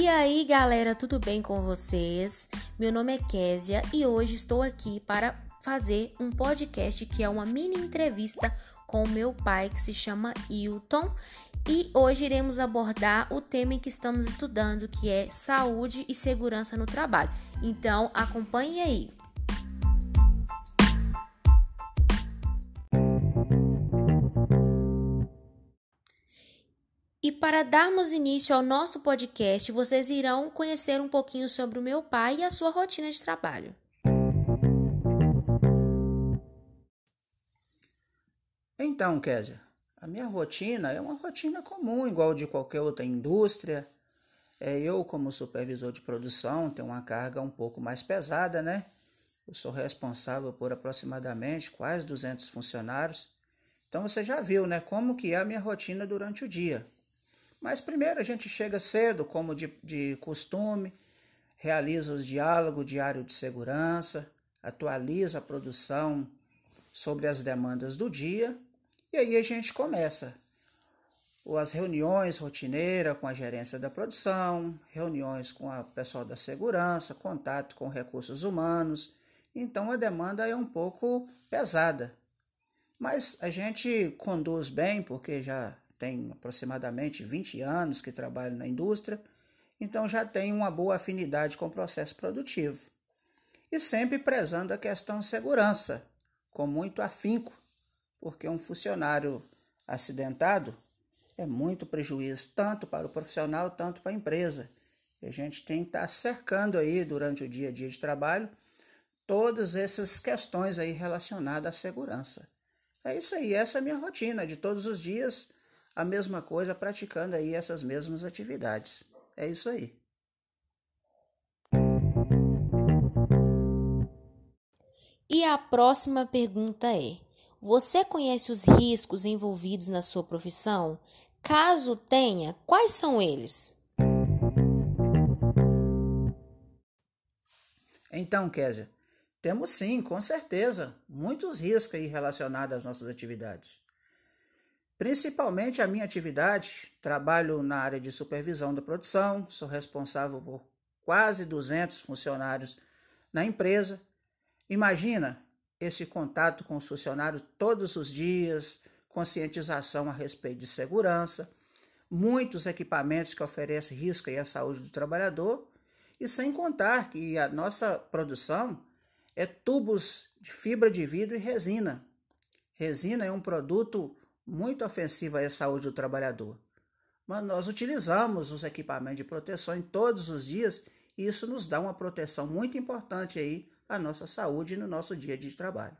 E aí, galera, tudo bem com vocês? Meu nome é Késia e hoje estou aqui para fazer um podcast que é uma mini entrevista com meu pai que se chama Hilton. E hoje iremos abordar o tema em que estamos estudando, que é saúde e segurança no trabalho. Então, acompanhe aí. E para darmos início ao nosso podcast, vocês irão conhecer um pouquinho sobre o meu pai e a sua rotina de trabalho. Então, Késia, a minha rotina é uma rotina comum, igual de qualquer outra indústria. É, eu, como supervisor de produção, tenho uma carga um pouco mais pesada, né? Eu sou responsável por aproximadamente quase 200 funcionários. Então você já viu, né, como que é a minha rotina durante o dia. Mas primeiro a gente chega cedo, como de, de costume, realiza os diálogos diário de segurança, atualiza a produção sobre as demandas do dia e aí a gente começa as reuniões rotineiras com a gerência da produção, reuniões com o pessoal da segurança, contato com recursos humanos. Então a demanda é um pouco pesada. Mas a gente conduz bem, porque já tem aproximadamente 20 anos que trabalho na indústria, então já tem uma boa afinidade com o processo produtivo. E sempre prezando a questão segurança, com muito afinco, porque um funcionário acidentado é muito prejuízo, tanto para o profissional, tanto para a empresa. E a gente tem que estar cercando aí durante o dia a dia de trabalho todas essas questões aí relacionadas à segurança. É isso aí, essa é a minha rotina de todos os dias a mesma coisa praticando aí essas mesmas atividades. É isso aí. E a próxima pergunta é: Você conhece os riscos envolvidos na sua profissão? Caso tenha, quais são eles? Então, Kézia, temos sim, com certeza, muitos riscos aí relacionados às nossas atividades. Principalmente a minha atividade, trabalho na área de supervisão da produção, sou responsável por quase 200 funcionários na empresa. Imagina esse contato com os funcionários todos os dias, conscientização a respeito de segurança, muitos equipamentos que oferecem risco à saúde do trabalhador, e sem contar que a nossa produção é tubos de fibra de vidro e resina. Resina é um produto muito ofensiva à saúde do trabalhador. Mas nós utilizamos os equipamentos de proteção em todos os dias e isso nos dá uma proteção muito importante aí à nossa saúde no nosso dia de trabalho.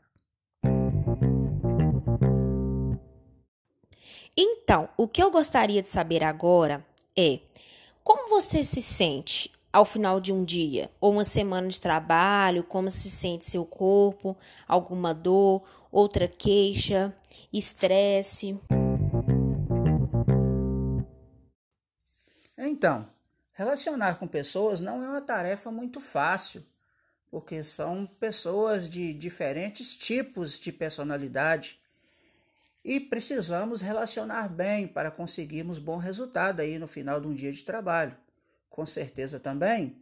Então, o que eu gostaria de saber agora é como você se sente ao final de um dia ou uma semana de trabalho, como se sente seu corpo, alguma dor, outra queixa, estresse. Então, relacionar com pessoas não é uma tarefa muito fácil, porque são pessoas de diferentes tipos de personalidade e precisamos relacionar bem para conseguirmos bom resultado aí no final de um dia de trabalho com certeza também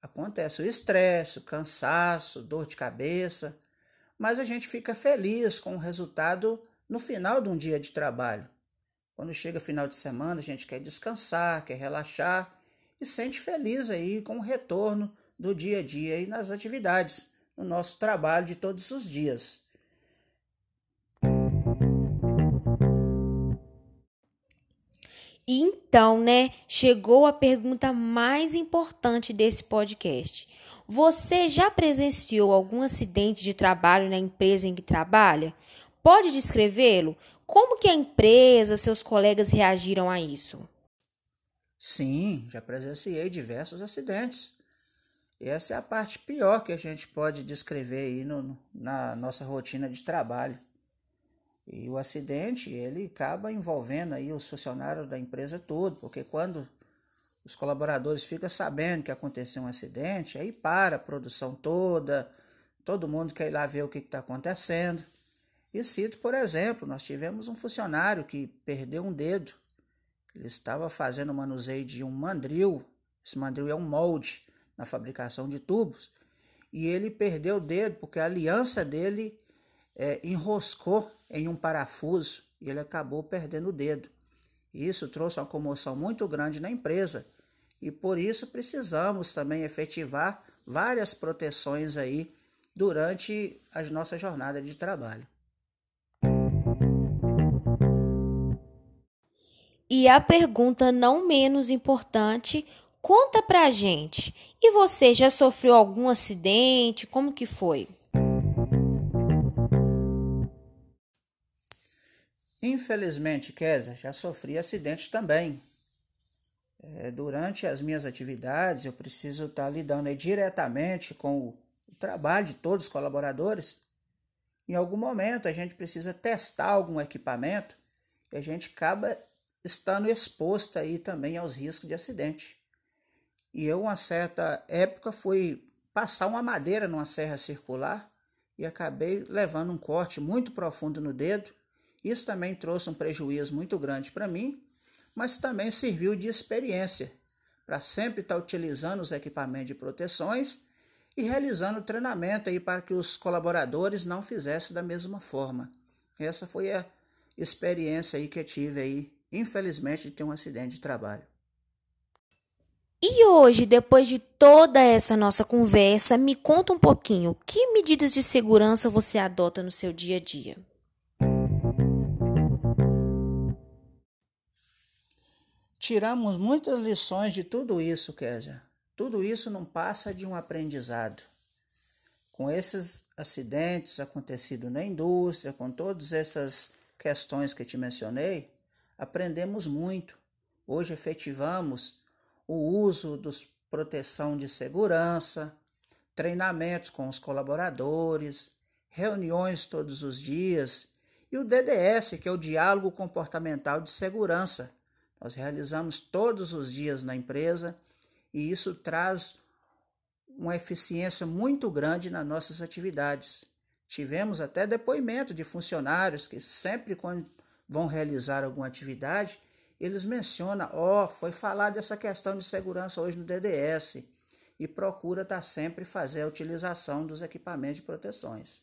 acontece o estresse, o cansaço, dor de cabeça, mas a gente fica feliz com o resultado no final de um dia de trabalho. Quando chega final de semana, a gente quer descansar, quer relaxar e sente feliz aí com o retorno do dia a dia e nas atividades, no nosso trabalho de todos os dias. Então, né, chegou a pergunta mais importante desse podcast. Você já presenciou algum acidente de trabalho na empresa em que trabalha? Pode descrevê-lo? Como que a empresa, seus colegas reagiram a isso? Sim, já presenciei diversos acidentes. Essa é a parte pior que a gente pode descrever aí no, na nossa rotina de trabalho. E o acidente, ele acaba envolvendo aí os funcionários da empresa todo, porque quando os colaboradores ficam sabendo que aconteceu um acidente, aí para a produção toda, todo mundo quer ir lá ver o que está acontecendo. E cito, por exemplo, nós tivemos um funcionário que perdeu um dedo. Ele estava fazendo o manuseio de um mandril Esse mandril é um molde na fabricação de tubos. E ele perdeu o dedo porque a aliança dele é, enroscou em um parafuso e ele acabou perdendo o dedo. Isso trouxe uma comoção muito grande na empresa e por isso precisamos também efetivar várias proteções aí durante a nossa jornada de trabalho. E a pergunta não menos importante, conta pra gente. E você já sofreu algum acidente? Como que foi? Infelizmente, Kézia, já sofri acidente também. É, durante as minhas atividades, eu preciso estar lidando diretamente com o, o trabalho de todos os colaboradores. Em algum momento, a gente precisa testar algum equipamento e a gente acaba estando exposto aí também aos riscos de acidente. E eu, uma certa época, fui passar uma madeira numa serra circular e acabei levando um corte muito profundo no dedo isso também trouxe um prejuízo muito grande para mim, mas também serviu de experiência para sempre estar tá utilizando os equipamentos de proteções e realizando treinamento aí para que os colaboradores não fizessem da mesma forma. Essa foi a experiência aí que eu tive aí, infelizmente, de ter um acidente de trabalho. E hoje, depois de toda essa nossa conversa, me conta um pouquinho, que medidas de segurança você adota no seu dia a dia? Tiramos muitas lições de tudo isso, Kézia. Tudo isso não passa de um aprendizado. Com esses acidentes acontecidos na indústria, com todas essas questões que te mencionei, aprendemos muito. Hoje efetivamos o uso dos proteção de segurança, treinamentos com os colaboradores, reuniões todos os dias e o DDS, que é o diálogo comportamental de segurança, nós realizamos todos os dias na empresa e isso traz uma eficiência muito grande nas nossas atividades. Tivemos até depoimento de funcionários que sempre quando vão realizar alguma atividade, eles mencionam, ó, oh, foi falar dessa questão de segurança hoje no DDS e procura estar tá sempre fazer a utilização dos equipamentos de proteções.